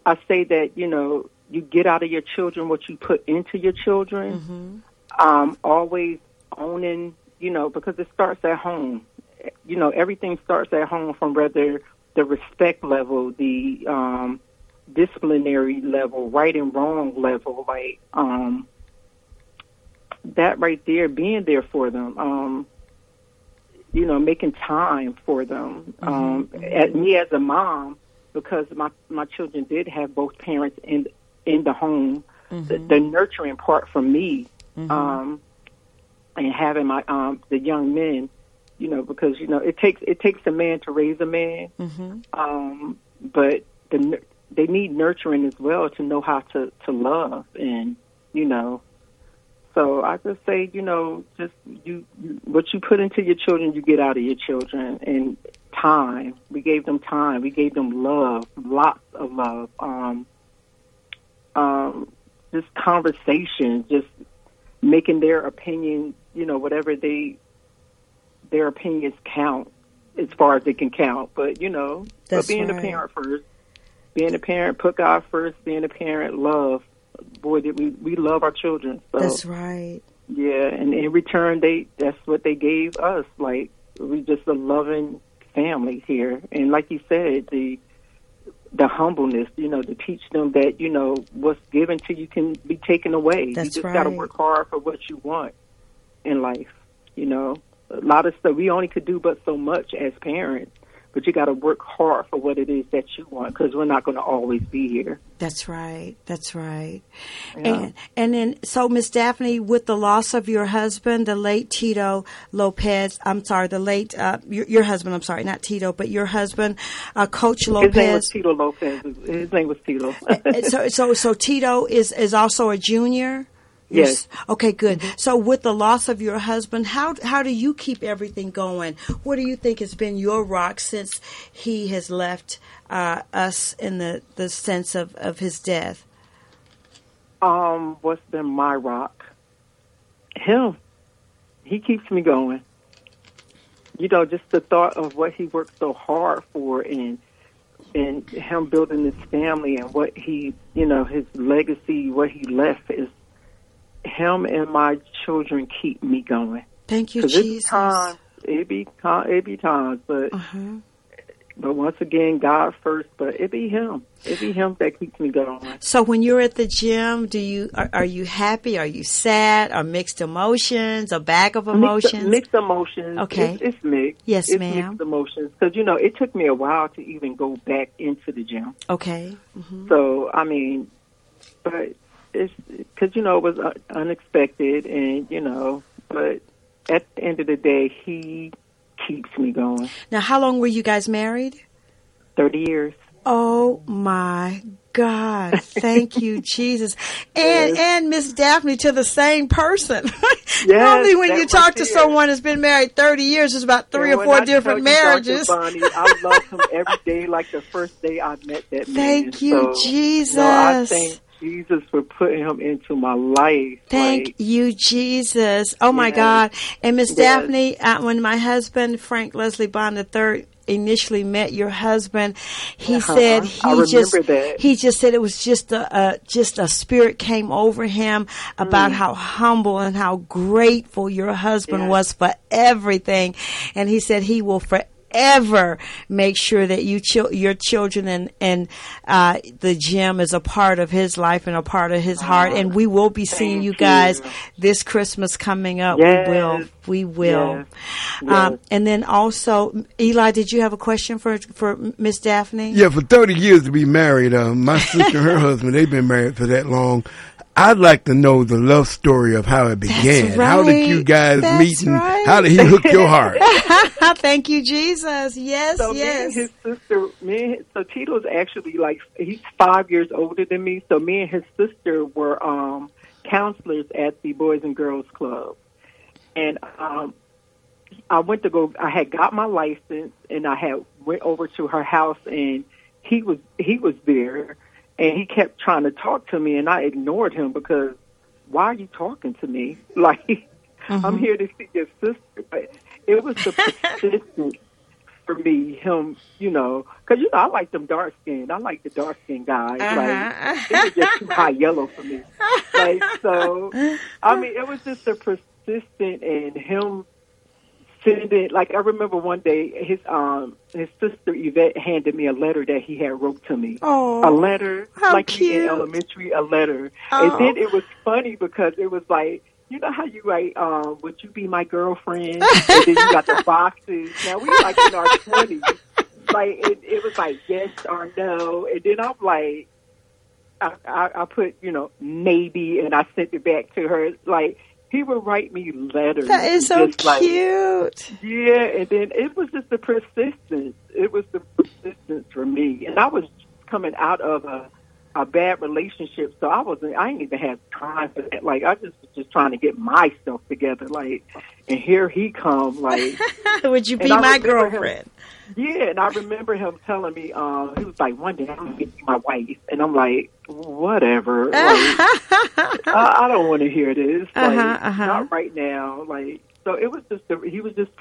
I say that, you know, you get out of your children what you put into your children. Um, always owning, you know, because it starts at home. You know, everything starts at home from whether the respect level, the um, disciplinary level, right and wrong level, like um, that right there, being there for them. Um, you know, making time for them. Um, at me as a mom, because my my children did have both parents in in the home, the, the nurturing part for me, um, and having my um the young men, you know, because you know it takes it takes a man to raise a man, um, but the they need nurturing as well to know how to to love and you know so I just say, you know, just you, you what you put into your children, you get out of your children, and time. We gave them time. We gave them love, lots of love. Um, um, just conversation, just making their opinion, you know, whatever they their opinions count as far as they can count. But you know, That's but being right. a parent first, being a parent, put God first. Being a parent, love. Boy, did we we love our children. So That's right. yeah, and in return, they that's what they gave us. Like we just a loving family here, and like you said, the the humbleness, you know, to teach them that you know what's given to you can be taken away. That's you just got to work hard for what you want in life. You know, a lot of stuff we only could do but so much as parents, but you got to work hard for what it is that you want because we're not going to always be here. That's right. That's right. Yeah. And and then so Miss Daphne, with the loss of your husband, the late Tito Lopez. I'm sorry, the late uh, your, your husband. I'm sorry, not Tito, but your husband, uh, Coach His name was Lopez. Tito Lopez. His name was Tito. Uh, so so so Tito is is also a junior. You're Yes. Okay, good. So with the loss of your husband, how how do you keep everything going? What do you think has been your rock since he has left uh, us in the, the sense of, of his death? Um, what's been my rock? Him. He keeps me going. You know, just the thought of what he worked so hard for and and him building his family and what he you know, his legacy, what he left is him and my children keep me going. Thank you, Jesus. it be ti- it be times, but Uh-huh. But once again, God first. But it be Him. It be Him that keeps me going. So when you're at the gym, do you are, are you happy? Are you sad? Are mixed emotions? A bag of emotions? Mixed, mixed emotions. Okay. It's, it's mixed. Yes, it's ma'am. Mixed emotions because you know it took me a while to even go back into the gym. Okay. So I mean, but it's because you know it was uh, unexpected, and you know, but at the end of the day, he keeps me going. Now, how long were you guys married? Thirty years. Oh my God! Thank you, Jesus, and and Miss Daphne to the same person. Normally, when you talk to someone that's been married thirty years, it's about three And or four I different marriages. Bonnie, I love him every day, like the first day I met that man. Thank you, So, Jesus. You know, I thank Jesus for putting him into my life. Thank Like, you, Jesus. Oh my Yes. God. And Miss Yes. Daphne, uh, when my husband, Frank Leslie Bond III, initially met your husband, he Uh-huh. said he just, that. he just said it was just a, a, just a spirit came over him about Mm. how humble and how grateful your husband Yes. was for everything. And he said he will forever make sure that you chil- your children and and uh, the gym is a part of his life and a part of his heart. And we will be seeing you guys you. this Christmas coming up. Yes. We will. We will. Yes. Um, and then also, Eli, did you have a question for for Miss Daphne? Yeah, for 30 years to be married, uh, my sister and her husband, they've been married for that long. I'd like to know the love story of how it began. How did you guys That's meet and right. how did he hook your heart? Thank you, Jesus. Yes, So me and his sister, me and his, so Tito's actually like he's five years older than me. So me and his sister were um counselors at the Boys and Girls Club, and um I went to go. I had got my license, and I had went over to her house, and he was he was there, and he kept trying to talk to me, and I ignored him because why are you talking to me? Like I'm mm-hmm. here to see your sister. But it was the persistence for me, him, you know, because you know I like them dark skinned. I like the dark skinned guys. Uh-huh. Like it was just too high yellow for me. Like so, I mean, it was just the persistent and him sending. Like I remember one day, his um his sister Yvette handed me a letter that he had wrote to me. Oh, a letter, like cute. in elementary, a letter. Oh. And then it was funny because it was like, you know how you write, um, would you be my girlfriend? and then you got the boxes. Now we like in our twenties. Like it, it was like yes or no. And then I'm like, I, I, I put, you know, maybe, and I sent it back to her. Like he would write me letters. that is so just like- cute. yeah, and then it was just the persistence. It was the persistence for me, and I was coming out of a a bad relationship, so I wasn't. I didn't even have time for that. Like I just was just trying to get myself together. Like, and here he come. Like, Would you be my him- girlfriend? Yeah, and I remember him telling me, um, he was like, one day I'm gonna you my wife, and I'm like, whatever. Like, I, I don't want to hear this. Uh-huh, uh-huh. not right now. Like, so it was just he was just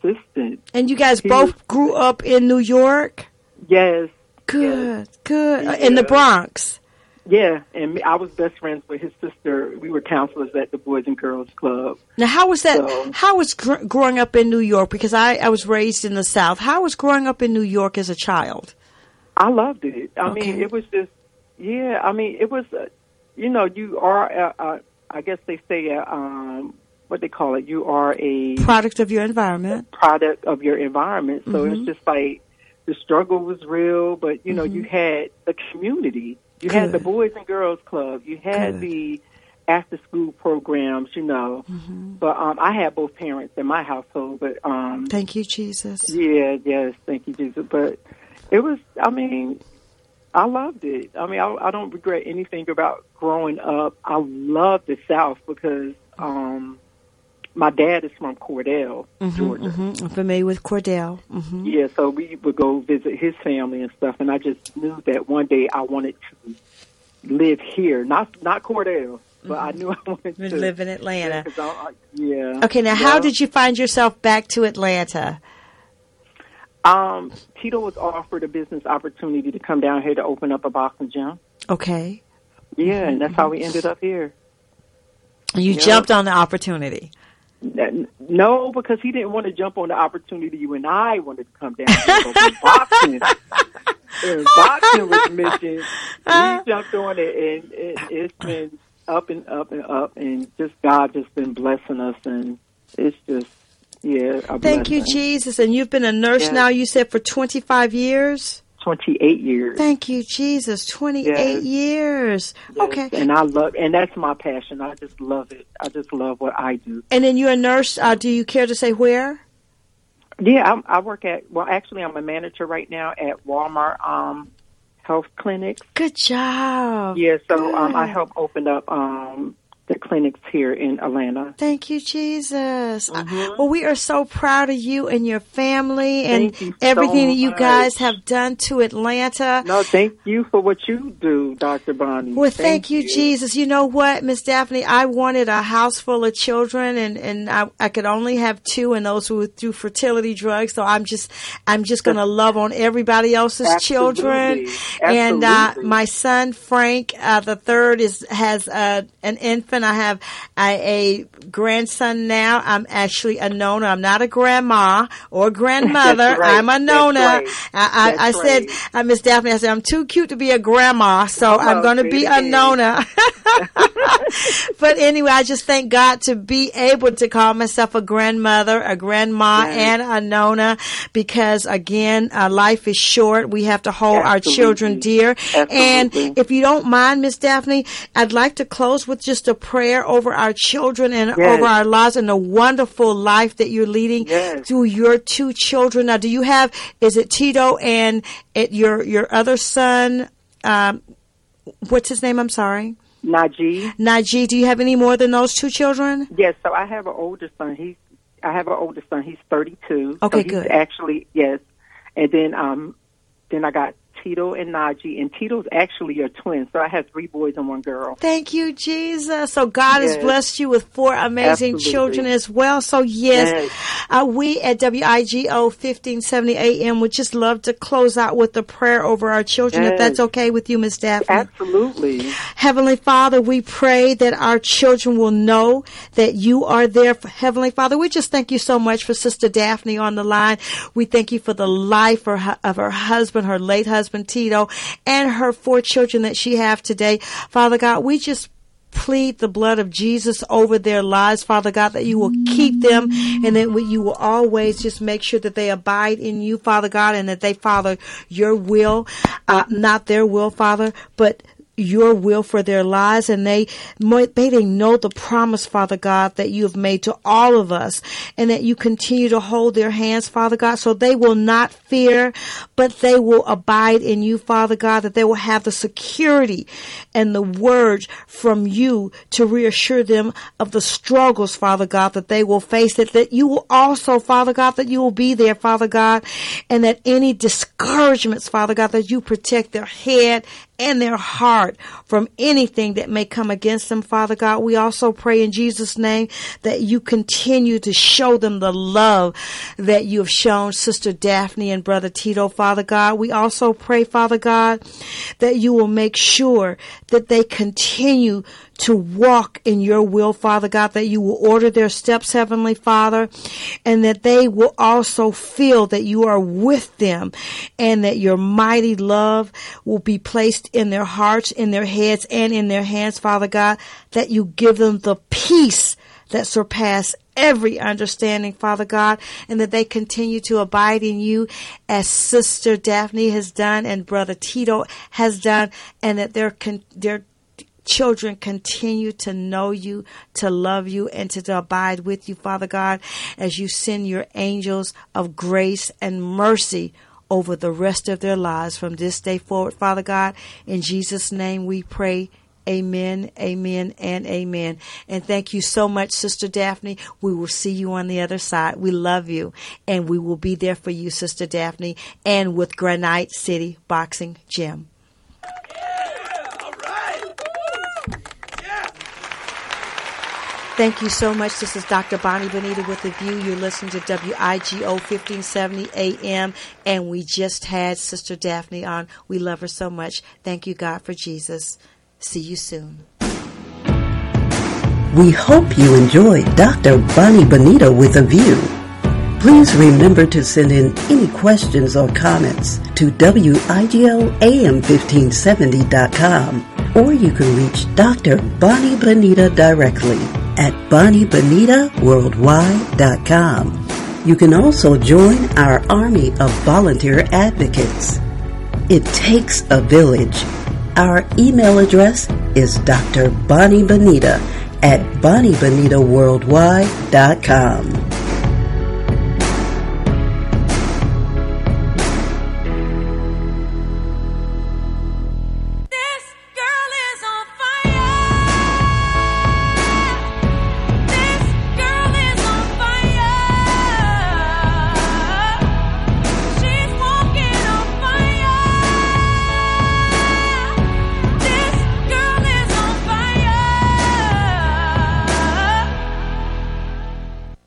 persistent. And you guys He both was- grew up in New York. Yes. Good, good. Uh, In the Bronx. Yeah, and I was best friends with his sister. We were counselors at the Boys and Girls Club. Now, how was that? So- how was gr- growing up in New York? Because I, I was raised in the South. How was growing up in New York as a child? I loved it. I Okay. mean, it was just, yeah. I mean, it was, uh, you know, you are. Uh, uh, I guess they say, uh, um, what they call it. You are a Product of your environment. product of your environment. So Mm-hmm. it's just like the struggle was real, but you know, you had the community. You had the Boys and Girls Club. You had Good. the after school programs, you know. Mm-hmm. But um I had both parents in my household, but um Thank you, Jesus. yeah, yes, thank you, Jesus. But it was I mean I loved it. I mean, I, I don't regret anything about growing up. I love the South because um my dad is from Cordele, Georgia. hmm I'm familiar with Cordele. hmm Yeah, so we would go visit his family and stuff, and I just knew that one day I wanted to live here, not not Cordele, but I knew I wanted to live in Atlanta. I- I- yeah. Okay, now how Yeah. did you find yourself back to Atlanta? Um, Tito was offered a business opportunity to come down here to open up a boxing gym. Okay, Yeah, and that's how we ended up here. you Yeah. jumped on the opportunity. No, because he didn't want to jump on the opportunity you and I wanted to come down. when boxing, when boxing was Uh. he jumped on it, and it, it's been up and up and up, and just God just been blessing us, and it's just yeah. Thank you. Jesus. And you've been a nurse Yes. now, you said, for 25 years? Twenty-eight years. Thank you, Jesus. 28 Yes. years. Yes, Okay. and I love, and that's my passion. I just love it. I just love what I do. And then you're a nurse. Uh, do you care to say where? Yeah, I'm, I work at. Well, actually, I'm a manager right now at Walmart um, Health Clinics. Good job. Yeah, so um, I help open up um, the clinics here in Atlanta. Thank you, Jesus. Uh, Well, we are so proud of you and your family and Mm-hmm. Thank you so everything that you much. guys have done to Atlanta. No, thank you for what you do, Dr. Bonnie. Well, thank, you, Jesus. You know what, Miss Daphne? I wanted a house full of children, and and I, I could only have two, and those were through fertility drugs. So I'm just I'm just going to love on everybody else's Absolutely. children. And uh, my son Frank, uh, the third, is has uh, an infant. I have a, a grandson now. I'm actually a nona. I'm not a grandma or grandmother. Right. I'm a nona. right. I, I, I said, right. uh, Miss Daphne, I said I'm too cute to be a grandma, so I'm going to be a nona. but anyway, I just thank God to be able to call myself a grandmother, a grandma, and a nona because again, uh, life is short. We have to hold our children dear. And if you don't mind, Miss Daphne, I'd like to close with just a prayer over our children and Yes. over our lives and the wonderful life that you're leading Yes. through your two children. Now, do you have, is it Tito and it, your, your other son, um, what's his name? I'm sorry. Najee. Najee, do you have any more than those two children? Yes, so I have an older son. He's I have an older son. He's 32. Okay, so he's good. Actually, yes. And then um then I got Tito and Najee, and Tito's actually a twin. So I have three boys and one girl. Thank you, Jesus. So God has blessed you with four amazing Absolutely. children as well. So yes, Yes. Uh, we at WIGO 1570 AM would just love to close out with a prayer over our children, if that's okay with you, Miss Daphne. Absolutely. Heavenly Father, we pray that our children will know that you are there. For Heavenly Father, we just thank you so much for Sister Daphne on the line. We thank you for the life of her husband, her late husband Tito, and her four children that she have today. Father God, we just plead the blood of Jesus over their lives, Father God, that you will keep them and that you will always just make sure that they abide in you, Father God, and that they follow your will, uh, not their will, Father, but your will for their lives and they may they know the promise father god that you have made to all of us and that you continue to hold their hands father god. So they will not fear but they will abide in you father god that they will have the security and the words from you to reassure them of the struggles father god that they will face that that you will also father god that you will be there father god and that any discouragements father god that you protect their head and their heart from anything that may come against them, Father God. We also pray in Jesus' name that you continue to show them the love that you have shown Sister Daphne and Brother Tito, Father God. We also pray, Father God, that you will make sure that they continue to walk in your will, Father God, that you will order their steps, Heavenly Father, and that they will also feel that you are with them and that your mighty love will be placed in their hearts, in their heads, and in their hands, Father God, that you give them the peace that surpass every understanding, Father God, and that they continue to abide in you as Sister Daphne has done and Brother Tito has done, and that their their children continue to know you, to love you, and to, abide with you, Father God, as you send your angels of grace and mercy over the rest of their lives from this day forward, Father God. In Jesus' name we pray. Amen, amen, and amen. And thank you so much, Sister Daphne. We will see you on the other side. We love you, and we will be there for you, Sister Daphne, and with Granite City Boxing Gym. Thank you so much. This is Dr. Bonnie Bonita with the View. You're listening to WIGO 1570 AM, and we just had Sister Daphne on. We love her so much. Thank you, God, for Jesus. See you soon. We hope you enjoyed Dr. Bonnie Bonita with a View. Please remember to send in any questions or comments to WIGOAM1570.com or you can reach Dr. Bonnie Bonita directly at BonnieBonitaWorldwide.com. You can also join our army of volunteer advocates. It takes a village. Our email address is Dr. Bonnie Bonita at BonnieBonitaWorldwide.com.